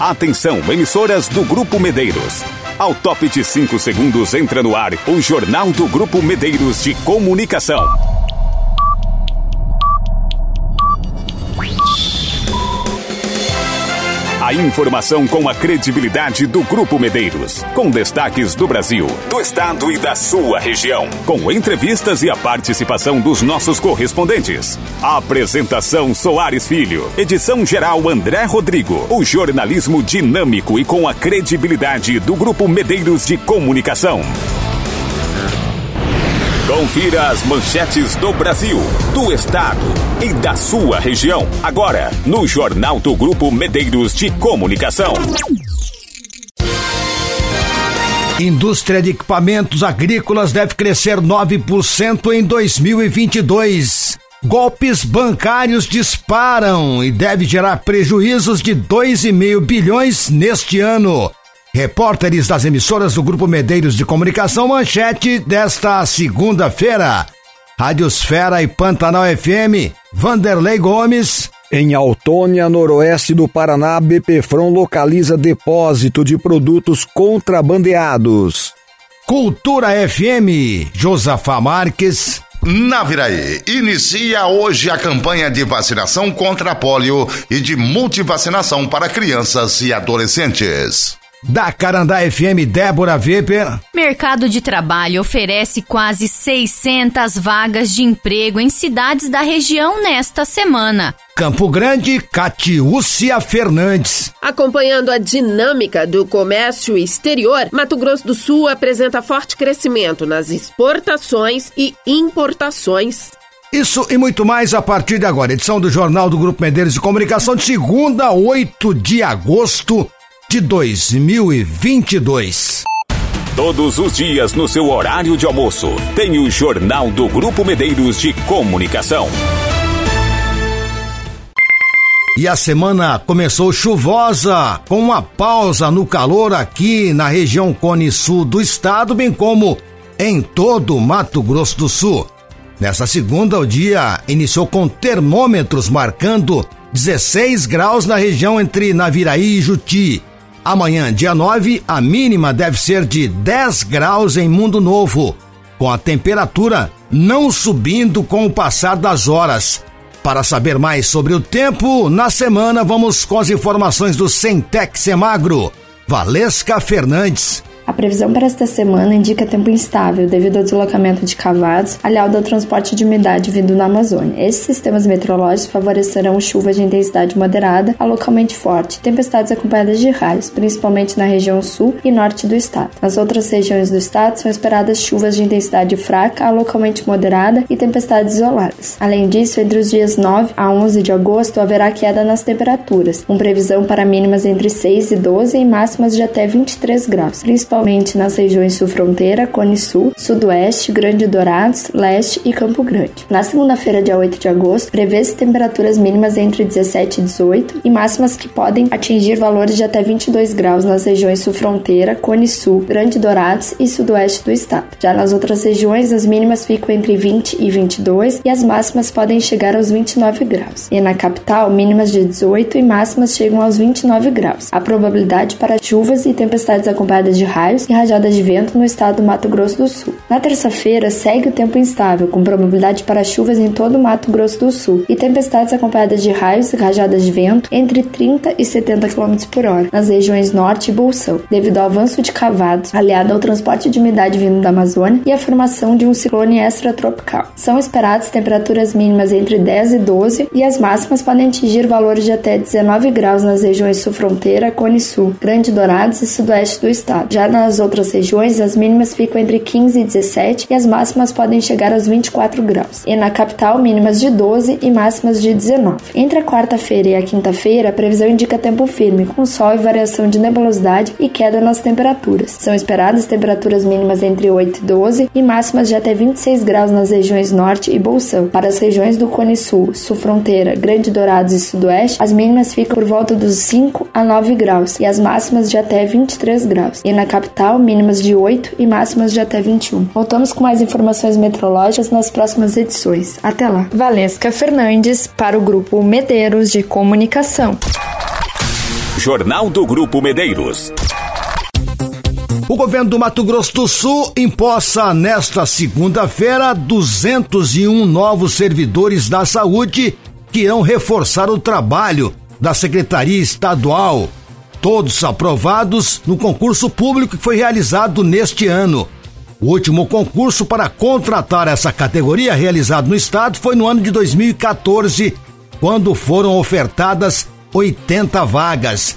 Atenção, emissoras do Grupo Medeiros. Ao top de 5 segundos entra no ar o Jornal do Grupo Medeiros de Comunicação. Informação com a credibilidade do Grupo Medeiros. Com destaques do Brasil, do estado e da sua região. Com entrevistas e a participação dos nossos correspondentes. Apresentação Soares Filho. Edição geral André Rodrigo. O jornalismo dinâmico e com a credibilidade do Grupo Medeiros de Comunicação. Confira as manchetes do Brasil, do estado e da sua região. Agora, no Jornal do Grupo Medeiros de Comunicação. Indústria de equipamentos agrícolas deve crescer 9% em 2022. Golpes bancários disparam e deve gerar prejuízos de 2,5 bilhões neste ano. Repórteres das emissoras do Grupo Medeiros de Comunicação, manchete desta segunda-feira. Rádiosfera e Pantanal FM, Vanderlei Gomes. Em Autônia, noroeste do Paraná, BPFRON localiza depósito de produtos contrabandeados. Cultura FM, Josafá Marques. Naviraí inicia hoje a campanha de vacinação contra pólio e de multivacinação para crianças e adolescentes. Da Carandá FM, Débora Weber. Mercado de Trabalho oferece quase 600 vagas de emprego em cidades da região nesta semana. Campo Grande, Catiúcia Fernandes. Acompanhando a dinâmica do comércio exterior, Mato Grosso do Sul apresenta forte crescimento nas exportações e importações. Isso e muito mais a partir de agora. Edição do Jornal do Grupo Medeiros de Comunicação de segunda, 8 de agosto de 2022. Todos os dias no seu horário de almoço, tem o Jornal do Grupo Medeiros de Comunicação. E a semana começou chuvosa, com uma pausa no calor aqui na região Cone Sul do estado, bem como em todo o Mato Grosso do Sul. Nessa segunda, o dia iniciou com termômetros marcando 16 graus na região entre Naviraí e Juti. Amanhã, dia 9, a mínima deve ser de 10 graus em Mundo Novo, com a temperatura não subindo com o passar das horas. Para saber mais sobre o tempo, na semana vamos com as informações do Centec Semagro. Valesca Fernandes. A previsão para esta semana indica tempo instável devido ao deslocamento de cavados, aliado ao transporte de umidade vindo da Amazônia. Esses sistemas meteorológicos favorecerão chuvas de intensidade moderada a localmente forte, tempestades acompanhadas de raios, principalmente na região sul e norte do estado. Nas outras regiões do estado são esperadas chuvas de intensidade fraca a localmente moderada e tempestades isoladas. Além disso, entre os dias 9 a 11 de agosto haverá queda nas temperaturas, com previsão para mínimas entre 6 e 12 e máximas de até 23 graus, principalmente nas regiões sul-fronteira, Cone Sul, Sudoeste, Grande Dourados, Leste e Campo Grande. Na segunda-feira, dia 8 de agosto, prevê-se temperaturas mínimas entre 17 e 18 e máximas que podem atingir valores de até 22 graus nas regiões sul-fronteira, Cone Sul, Grande Dourados e Sudoeste do estado. Já nas outras regiões, as mínimas ficam entre 20 e 22 e as máximas podem chegar aos 29 graus. E na capital, mínimas de 18 e máximas chegam aos 29 graus. A probabilidade para chuvas e tempestades acompanhadas de raios raios e rajadas de vento no estado do Mato Grosso do Sul. Na terça-feira, segue o tempo instável, com probabilidade para chuvas em todo o Mato Grosso do Sul e tempestades acompanhadas de raios e rajadas de vento entre 30 e 70 km por hora nas regiões norte e bolsão, devido ao avanço de cavados, aliado ao transporte de umidade vindo da Amazônia e à formação de um ciclone extratropical. São esperadas temperaturas mínimas entre 10 e 12 e as máximas podem atingir valores de até 19 graus nas regiões sul-fronteira, Cone Sul, Grande Dourados e sudoeste do estado. Já nas outras regiões, as mínimas ficam entre 15 e 17 e as máximas podem chegar aos 24 graus. E na capital, mínimas de 12 e máximas de 19. Entre a quarta-feira e a quinta-feira, a previsão indica tempo firme, com sol e variação de nebulosidade e queda nas temperaturas. São esperadas temperaturas mínimas entre 8 e 12 e máximas de até 26 graus nas regiões norte e bolsão. Para as regiões do Cone Sul, Sul Fronteira, Grande Dourados e Sudoeste, as mínimas ficam por volta dos 5 a 9 graus e as máximas de até 23 graus. E na capital, capital, mínimas de 8 e máximas de até 21. Voltamos com mais informações meteorológicas nas próximas edições. Até lá. Valesca Fernandes para o grupo Medeiros de Comunicação. Jornal do Grupo Medeiros. O governo do Mato Grosso do Sul imposta nesta segunda-feira 201 novos servidores da saúde que irão reforçar o trabalho da Secretaria Estadual. Todos aprovados no concurso público que foi realizado neste ano. O último concurso para contratar essa categoria realizado no estado foi no ano de 2014, quando foram ofertadas 80 vagas.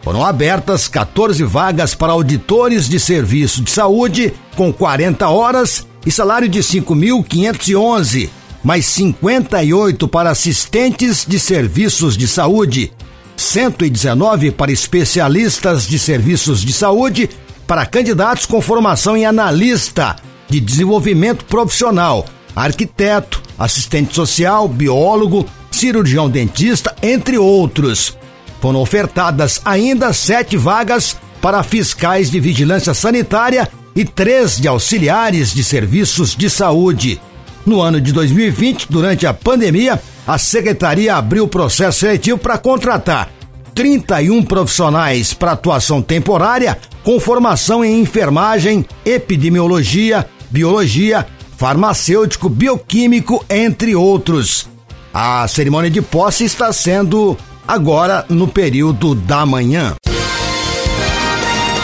Foram abertas 14 vagas para auditores de serviço de saúde com 40 horas e salário de 5.511, mais 58 para assistentes de serviços de saúde, 119 para especialistas de serviços de saúde, para candidatos com formação em analista de desenvolvimento profissional, arquiteto, assistente social, biólogo, cirurgião dentista, entre outros. Foram ofertadas ainda sete vagas para fiscais de vigilância sanitária e três de auxiliares de serviços de saúde. No ano de 2020, durante a pandemia, a secretaria abriu o processo seletivo para contratar 31 profissionais para atuação temporária com formação em enfermagem, epidemiologia, biologia, farmacêutico, bioquímico, entre outros. A cerimônia de posse está sendo agora no período da manhã.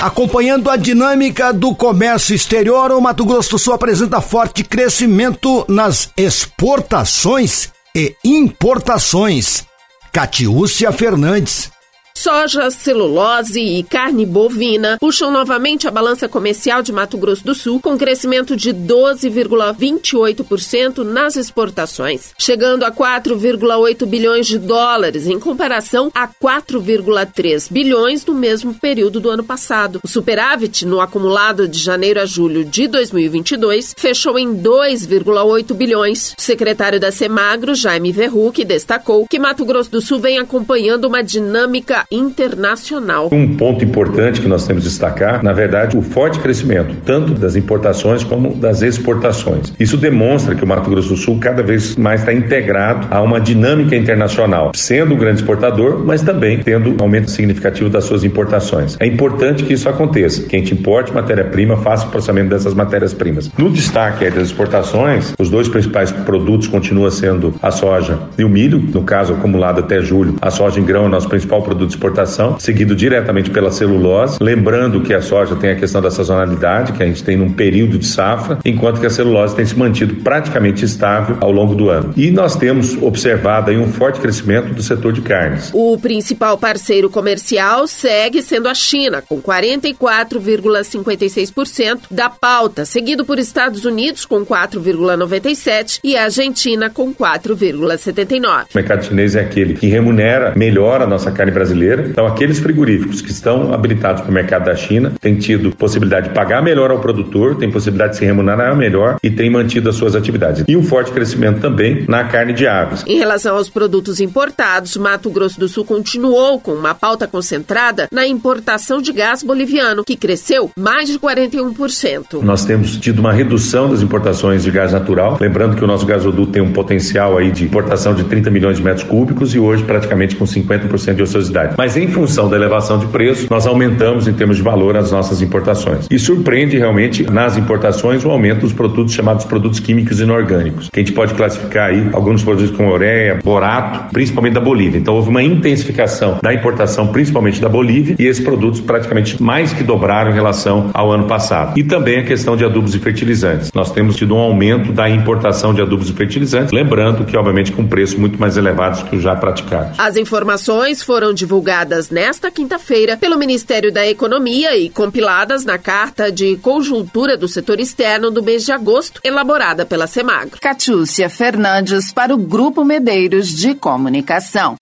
Acompanhando a dinâmica do comércio exterior, o Mato Grosso do Sul apresenta forte crescimento nas exportações e importações. Catiúcia Fernandes. Soja, celulose e carne bovina puxam novamente a balança comercial de Mato Grosso do Sul, com crescimento de 12,28% nas exportações, chegando a 4,8 bilhões de dólares, em comparação a 4,3 bilhões no mesmo período do ano passado. O superávit no acumulado de janeiro a julho de 2022 fechou em 2,8 bilhões. O secretário da Semagro, Jaime Verruc, destacou que Mato Grosso do Sul vem acompanhando uma dinâmica internacional. Um ponto importante que nós temos que destacar, na verdade, o forte crescimento, tanto das importações como das exportações. Isso demonstra que o Mato Grosso do Sul cada vez mais está integrado a uma dinâmica internacional, sendo um grande exportador, mas também tendo um aumento significativo das suas importações. É importante que isso aconteça, que a gente importe matéria-prima, faça o processamento dessas matérias-primas. No destaque das exportações, os dois principais produtos continuam sendo a soja e o milho, no caso acumulado até julho, a soja em grão é o nosso principal produto exportação, seguido diretamente pela celulose. Lembrando que a soja tem a questão da sazonalidade, que a gente tem num período de safra, enquanto que a celulose tem se mantido praticamente estável ao longo do ano. E nós temos observado aí um forte crescimento do setor de carnes. O principal parceiro comercial segue sendo a China, com 44,56% da pauta, seguido por Estados Unidos com 4,97% e a Argentina com 4,79%. O mercado chinês é aquele que remunera melhor a nossa carne brasileira brasileira. Então, aqueles frigoríficos que estão habilitados para o mercado da China têm tido possibilidade de pagar melhor ao produtor, têm possibilidade de se remunerar melhor e têm mantido as suas atividades. E um forte crescimento também na carne de aves. Em relação aos produtos importados, Mato Grosso do Sul continuou com uma pauta concentrada na importação de gás boliviano, que cresceu mais de 41%. Nós temos tido uma redução das importações de gás natural, lembrando que o nosso gasoduto tem um potencial aí de importação de 30 milhões de metros cúbicos e hoje praticamente com 50% de ociosidade mas em função da elevação de preço, nós aumentamos em termos de valor as nossas importações. E surpreende realmente nas importações o aumento dos produtos chamados produtos químicos inorgânicos, que a gente pode classificar aí alguns produtos como ureia, borato, principalmente da Bolívia. Então houve uma intensificação da importação, principalmente da Bolívia, e esses produtos praticamente mais que dobraram em relação ao ano passado. E também a questão de adubos e fertilizantes. Nós temos tido um aumento da importação de adubos e fertilizantes, lembrando que obviamente com preços muito mais elevados que os já praticados. As informações foram divulgadas divulgadas nesta quinta-feira pelo Ministério da Economia e compiladas na carta de conjuntura do setor externo do mês de agosto, elaborada pela Semagro. Catiúcia Fernandes para o Grupo Medeiros de Comunicação.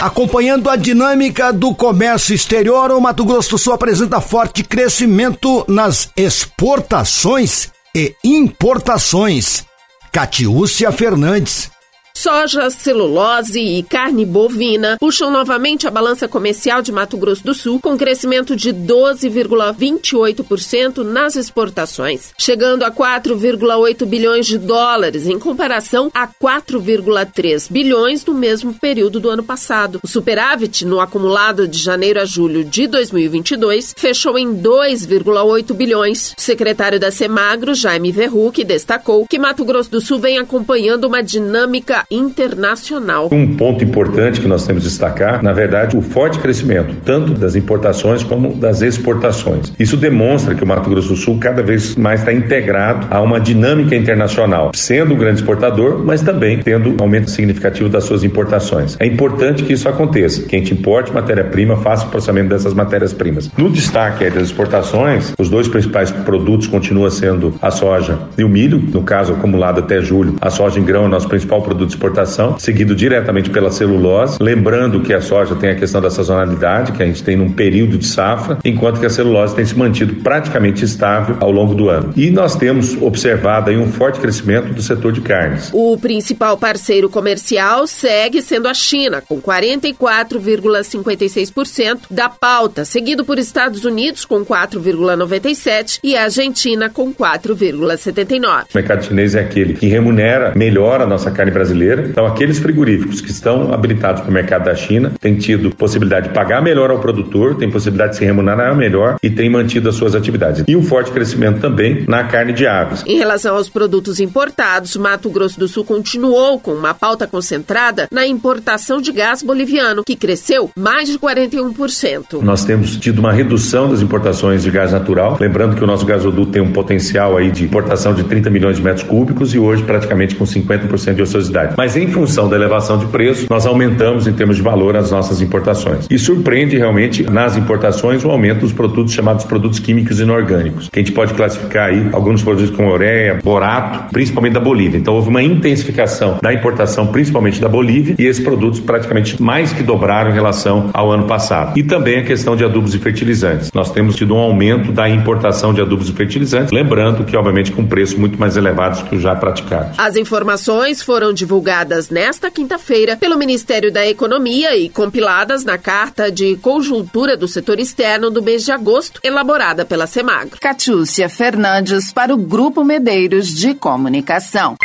Acompanhando a dinâmica do comércio exterior, o Mato Grosso do Sul apresenta forte crescimento nas exportações e importações. Catiúcia Fernandes. Soja, celulose e carne bovina puxam novamente a balança comercial de Mato Grosso do Sul, com crescimento de 12,28% nas exportações, chegando a 4,8 bilhões de dólares, em comparação a 4,3 bilhões no mesmo período do ano passado. O superávit no acumulado de janeiro a julho de 2022 fechou em 2,8 bilhões. O secretário da Semagro, Jaime Verruc, destacou que Mato Grosso do Sul vem acompanhando uma dinâmica internacional. Um ponto importante que nós temos que destacar, na verdade, o forte crescimento, tanto das importações como das exportações. Isso demonstra que o Mato Grosso do Sul cada vez mais está integrado a uma dinâmica internacional, sendo um grande exportador, mas também tendo um aumento significativo das suas importações. É importante que isso aconteça, que a gente importe matéria-prima, faça o processamento dessas matérias-primas. No destaque das exportações, os dois principais produtos continuam sendo a soja e o milho, no caso acumulado até julho, a soja em grão é nosso principal produto de exportação, seguido diretamente pela celulose. Lembrando que a soja tem a questão da sazonalidade, que a gente tem num período de safra, enquanto que a celulose tem se mantido praticamente estável ao longo do ano. E nós temos observado aí um forte crescimento do setor de carnes. O principal parceiro comercial segue sendo a China, com 44,56% da pauta, seguido por Estados Unidos com 4,97% e a Argentina com 4,79%. O mercado chinês é aquele que remunera melhor a nossa carne brasileira. Então, aqueles frigoríficos que estão habilitados para o mercado da China têm tido possibilidade de pagar melhor ao produtor, têm possibilidade de se remunerar melhor e têm mantido as suas atividades. E um forte crescimento também na carne de aves. Em relação aos produtos importados, Mato Grosso do Sul continuou com uma pauta concentrada na importação de gás boliviano, que cresceu mais de 41%. Nós temos tido uma redução das importações de gás natural, lembrando que o nosso gasoduto tem um potencial aí de importação de 30 milhões de metros cúbicos e hoje praticamente com 50% de ociosidade. Mas em função da elevação de preço, nós aumentamos em termos de valor as nossas importações. E surpreende realmente nas importações o aumento dos produtos chamados produtos químicos inorgânicos, que a gente pode classificar aí alguns produtos como ureia, borato, principalmente da Bolívia. Então houve uma intensificação da importação, principalmente da Bolívia, e esses produtos praticamente mais que dobraram em relação ao ano passado. E também a questão de adubos e fertilizantes. Nós temos tido um aumento da importação de adubos e fertilizantes, lembrando que obviamente com preços muito mais elevados que os já praticados. As informações foram divulgadas nesta quinta-feira pelo Ministério da Economia e compiladas na carta de conjuntura do setor externo do mês de agosto, elaborada pela Semagro. Catiúcia Fernandes para o Grupo Medeiros de Comunicação.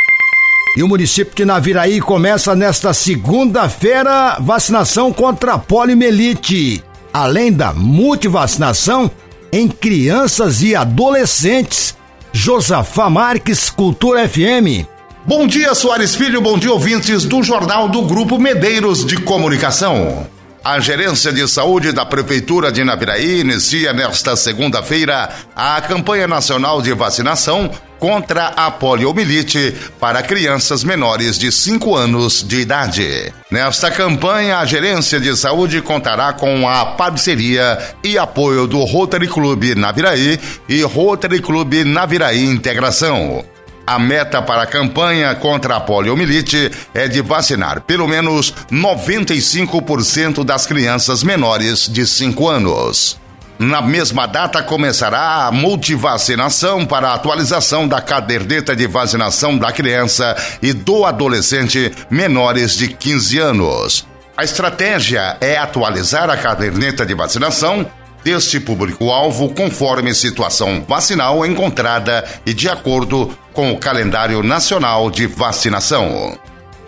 E o município de Naviraí começa nesta segunda-feira vacinação contra a poliomielite, além da multivacinação em crianças e adolescentes. Josafá Marques, Cultura FM. Bom dia, Soares Filho, bom dia, ouvintes do Jornal do Grupo Medeiros de Comunicação. A Gerência de Saúde da Prefeitura de Naviraí inicia nesta segunda-feira a campanha nacional de vacinação contra a poliomielite para crianças menores de 5 anos de idade. Nesta campanha, a Gerência de Saúde contará com a parceria e apoio do Rotary Clube Naviraí e Rotary Clube Naviraí Integração. A meta para a campanha contra a poliomielite é de vacinar pelo menos 95% das crianças menores de 5 anos. Na mesma data começará a multivacinação para a atualização da caderneta de vacinação da criança e do adolescente menores de 15 anos. A estratégia é atualizar a caderneta de vacinação deste público-alvo conforme situação vacinal encontrada e de acordo com o calendário nacional de vacinação.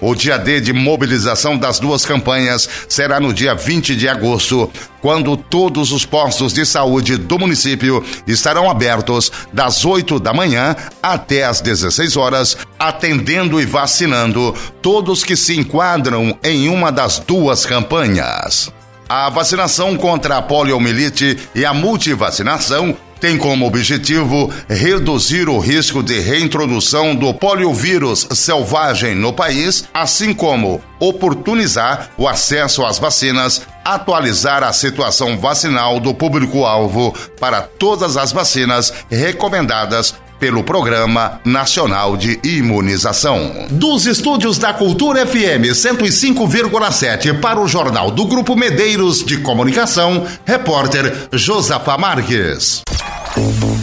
O dia D de mobilização das duas campanhas será no dia 20 de agosto, quando todos os postos de saúde do município estarão abertos das 8 da manhã até às 16 horas, atendendo e vacinando todos que se enquadram em uma das duas campanhas. A vacinação contra a poliomielite e a multivacinação tem como objetivo reduzir o risco de reintrodução do poliovírus selvagem no país, assim como oportunizar o acesso às vacinas, atualizar a situação vacinal do público-alvo para todas as vacinas recomendadas pelo Programa Nacional de Imunização. Dos estúdios da Cultura FM 105,7 para o Jornal do Grupo Medeiros de Comunicação, repórter Josafá Marques.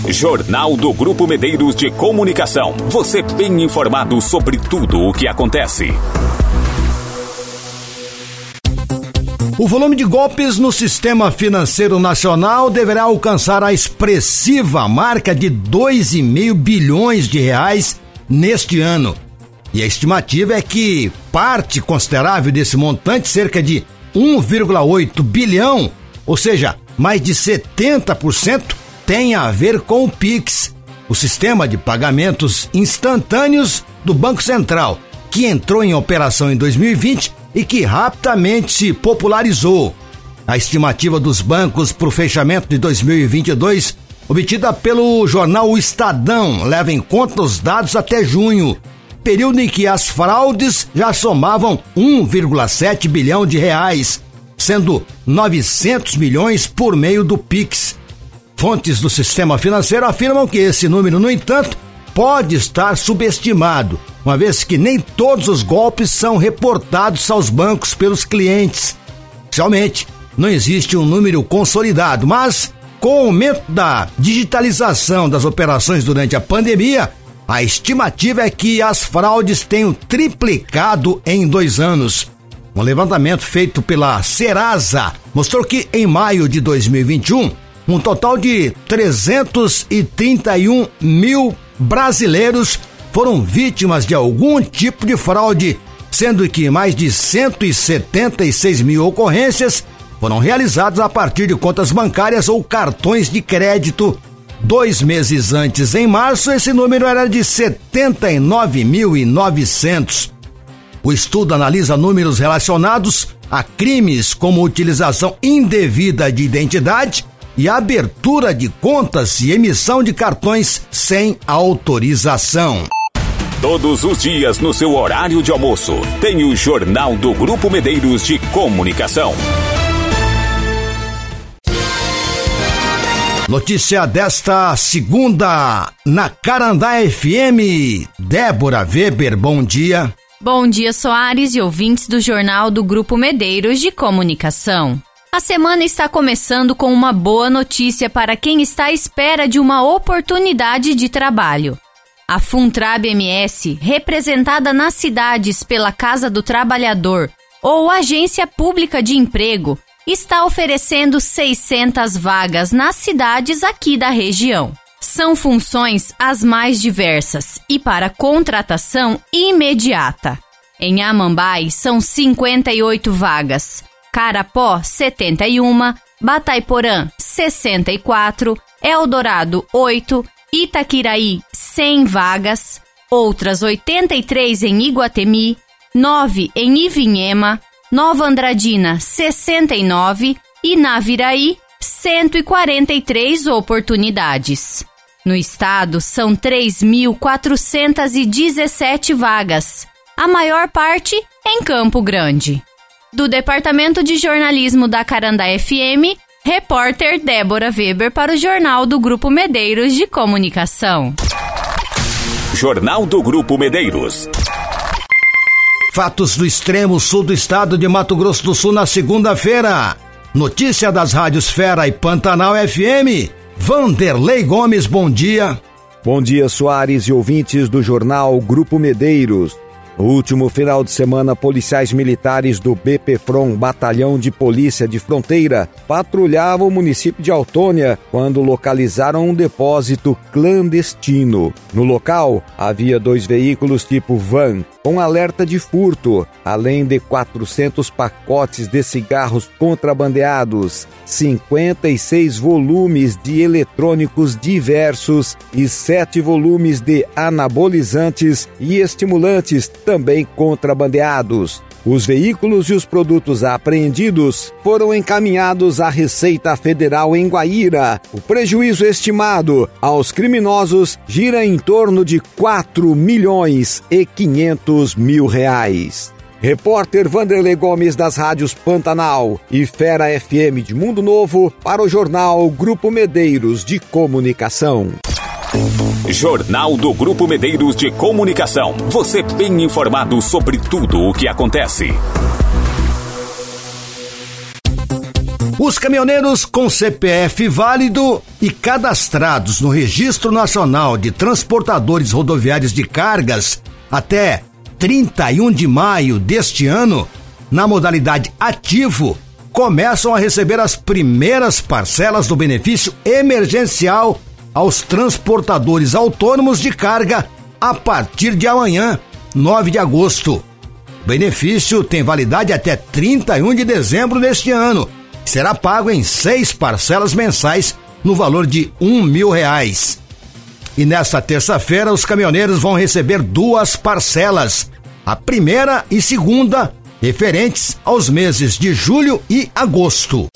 Jornal do Grupo Medeiros de Comunicação. Você bem informado sobre tudo o que acontece. O volume de golpes no sistema financeiro nacional deverá alcançar a expressiva marca de 2,5 bilhões de reais neste ano. E a estimativa é que parte considerável desse montante, cerca de 1,8 bilhão, ou seja, mais de 70%, tem a ver com o Pix, o sistema de pagamentos instantâneos do Banco Central, que entrou em operação em 2020 e que rapidamente se popularizou. A estimativa dos bancos para o fechamento de 2022, obtida pelo jornal O Estadão, leva em conta os dados até junho, período em que as fraudes já somavam 1,7 bilhão de reais, sendo 900 milhões por meio do Pix. Fontes do sistema financeiro afirmam que esse número, no entanto, pode estar subestimado, uma vez que nem todos os golpes são reportados aos bancos pelos clientes. Realmente, não existe um número consolidado, mas com o aumento da digitalização das operações durante a pandemia, a estimativa é que as fraudes tenham triplicado em dois anos. Um levantamento feito pela Serasa mostrou que em maio de 2021, um total de 331 mil brasileiros foram vítimas de algum tipo de fraude, sendo que mais de 176 mil ocorrências foram realizadas a partir de contas bancárias ou cartões de crédito. Dois meses antes, em março, esse número era de 79.900. O estudo analisa números relacionados a crimes como utilização indevida de identidade e abertura de contas e emissão de cartões sem autorização. Todos os dias no seu horário de almoço, tem o Jornal do Grupo Medeiros de Comunicação. Notícia desta segunda na Carandá FM. Débora Weber, bom dia. Bom dia, Soares e ouvintes do Jornal do Grupo Medeiros de Comunicação. A semana está começando com uma boa notícia para quem está à espera de uma oportunidade de trabalho. A Funtrab MS, representada nas cidades pela Casa do Trabalhador ou Agência Pública de Emprego, está oferecendo 600 vagas nas cidades aqui da região. São funções as mais diversas e para contratação imediata. Em Amambai são 58 vagas Carapó 71, Bataiporã 64, Eldorado 8, Itaquiraí 100 vagas, outras 83 em Iguatemi, 9 em Ivinhema, Nova Andradina 69 e Naviraí 143 oportunidades. No estado são 3.417 vagas, a maior parte em Campo Grande. Do Departamento de Jornalismo da Carandá FM, repórter Débora Weber para o Jornal do Grupo Medeiros de Comunicação. Jornal do Grupo Medeiros. Fatos do extremo sul do estado de Mato Grosso do Sul na segunda-feira. Notícia das rádios Fera e Pantanal FM. Vanderlei Gomes, bom dia. Bom dia, Soares e ouvintes do jornal Grupo Medeiros. No último final de semana, policiais militares do BPFROM, Batalhão de Polícia de Fronteira, patrulhavam o município de Autônia quando localizaram um depósito clandestino. No local, havia dois veículos tipo van com alerta de furto, além de 400 pacotes de cigarros contrabandeados, 56 volumes de eletrônicos diversos e 7 volumes de anabolizantes e estimulantes também contrabandeados. Os veículos e os produtos apreendidos foram encaminhados à Receita Federal em Guaíra. O prejuízo estimado aos criminosos gira em torno de 4 milhões e 500 mil reais. Repórter Vanderlei Gomes das rádios Pantanal e Fera FM de Mundo Novo para o jornal Grupo Medeiros de Comunicação. Jornal do Grupo Medeiros de Comunicação. Você bem informado sobre tudo o que acontece. Os caminhoneiros com CPF válido e cadastrados no Registro Nacional de Transportadores Rodoviários de Cargas até 31 de maio deste ano, na modalidade ativo, começam a receber as primeiras parcelas do benefício emergencial aos transportadores autônomos de carga a partir de amanhã, 9 de agosto. O benefício tem validade até 31 de dezembro deste ano. Será pago em seis parcelas mensais no valor de um mil reais. E nesta terça-feira, os caminhoneiros vão receber duas parcelas. A primeira e segunda, referentes aos meses de julho e agosto.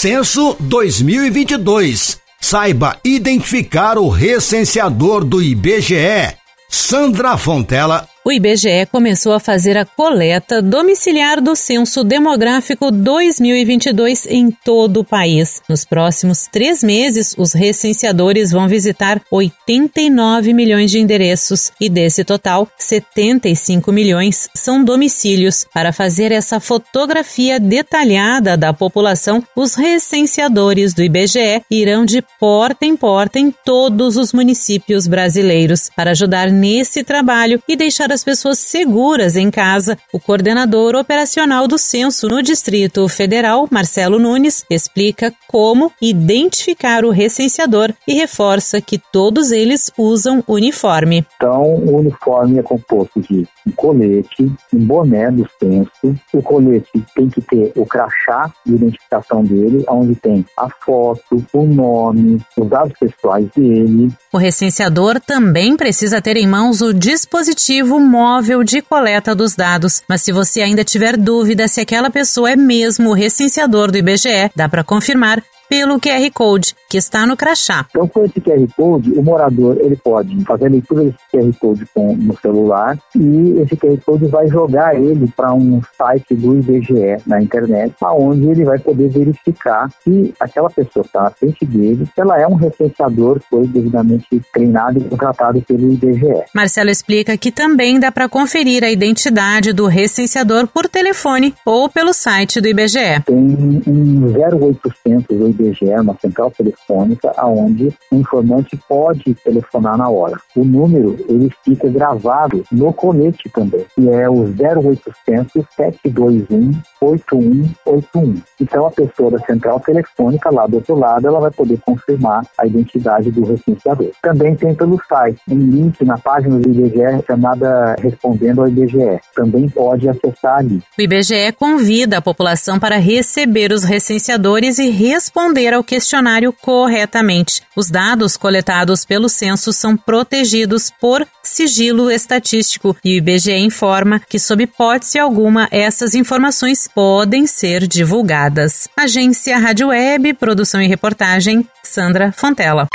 Censo 2022. Saiba identificar o recenseador do IBGE. Sandra Fontela o IBGE começou a fazer a coleta domiciliar do Censo Demográfico 2022 em todo o país. Nos próximos três meses, os recenseadores vão visitar 89 milhões de endereços e, desse total, 75 milhões são domicílios. Para fazer essa fotografia detalhada da população, os recenseadores do IBGE irão de porta em porta em todos os municípios brasileiros para ajudar nesse trabalho e deixar as pessoas seguras em casa. O coordenador operacional do censo no Distrito Federal, Marcelo Nunes, explica como identificar o recenseador e reforça que todos eles usam uniforme. Então, o uniforme é composto de um colete, um boné do censo. O colete tem que ter o crachá de identificação dele, onde tem a foto, o nome, os dados pessoais dele. O recenseador também precisa ter em mãos o dispositivo móvel de coleta dos dados. Mas se você ainda tiver dúvida se aquela pessoa é mesmo o recenseador do IBGE, dá para confirmar pelo QR Code que está no crachá. Então, com esse QR Code, o morador ele pode fazer a leitura desse QR Code com, no celular e esse QR Code vai jogar ele para um site do IBGE na internet, aonde ele vai poder verificar se aquela pessoa que está na frente dele, ela é um recenseador, foi devidamente treinado e contratado pelo IBGE. Marcelo explica que também dá para conferir a identidade do recenseador por telefone ou pelo site do IBGE. Tem um 0800 do IBGE, uma central telefônica, aonde o informante pode telefonar na hora. O número ele fica gravado no colete também, que é o 0800 721 8181. Então a pessoa da central telefônica lá do outro lado, ela vai poder confirmar a identidade do recenseador. Também tem pelo site um link na página do IBGE chamada Respondendo ao IBGE. Também pode acessar ali. O IBGE convida a população para receber os recenseadores e responder responder ao questionário corretamente. Os dados coletados pelo censo são protegidos por sigilo estatístico e o IBGE informa que, sob hipótese alguma, essas informações podem ser divulgadas. Agência Rádio Web, produção e reportagem, Sandra Fontela.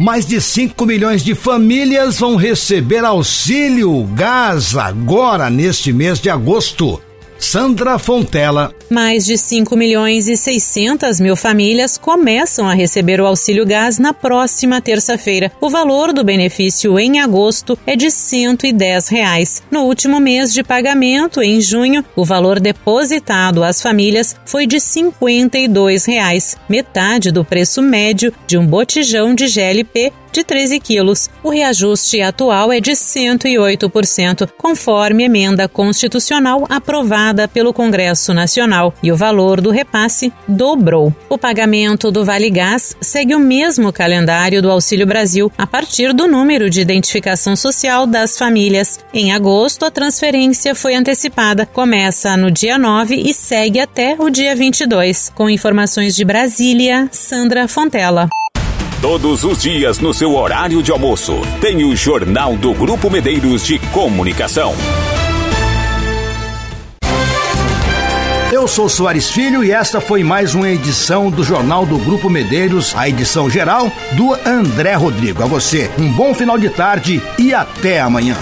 Mais de 5 milhões de famílias vão receber auxílio gás agora neste mês de agosto. Sandra Fontela. Mais de 5 milhões e 600 mil famílias começam a receber o auxílio gás na próxima terça-feira. O valor do benefício em agosto é de 110 reais. No último mês de pagamento, em junho, o valor depositado às famílias foi de 52 reais, metade do preço médio de um botijão de GLP de 13 quilos. O reajuste atual é de 108%, conforme emenda constitucional aprovada pelo Congresso Nacional, e o valor do repasse dobrou. O pagamento do Vale Gás segue o mesmo calendário do Auxílio Brasil, a partir do número de identificação social das famílias. Em agosto, a transferência foi antecipada, começa no dia 9 e segue até o dia 22. Com informações de Brasília, Sandra Fontela. Todos os dias no seu horário de almoço, tem o Jornal do Grupo Medeiros de Comunicação. Eu sou Soares Filho e esta foi mais uma edição do Jornal do Grupo Medeiros, a edição geral do André Rodrigo. A você, um bom final de tarde e até amanhã.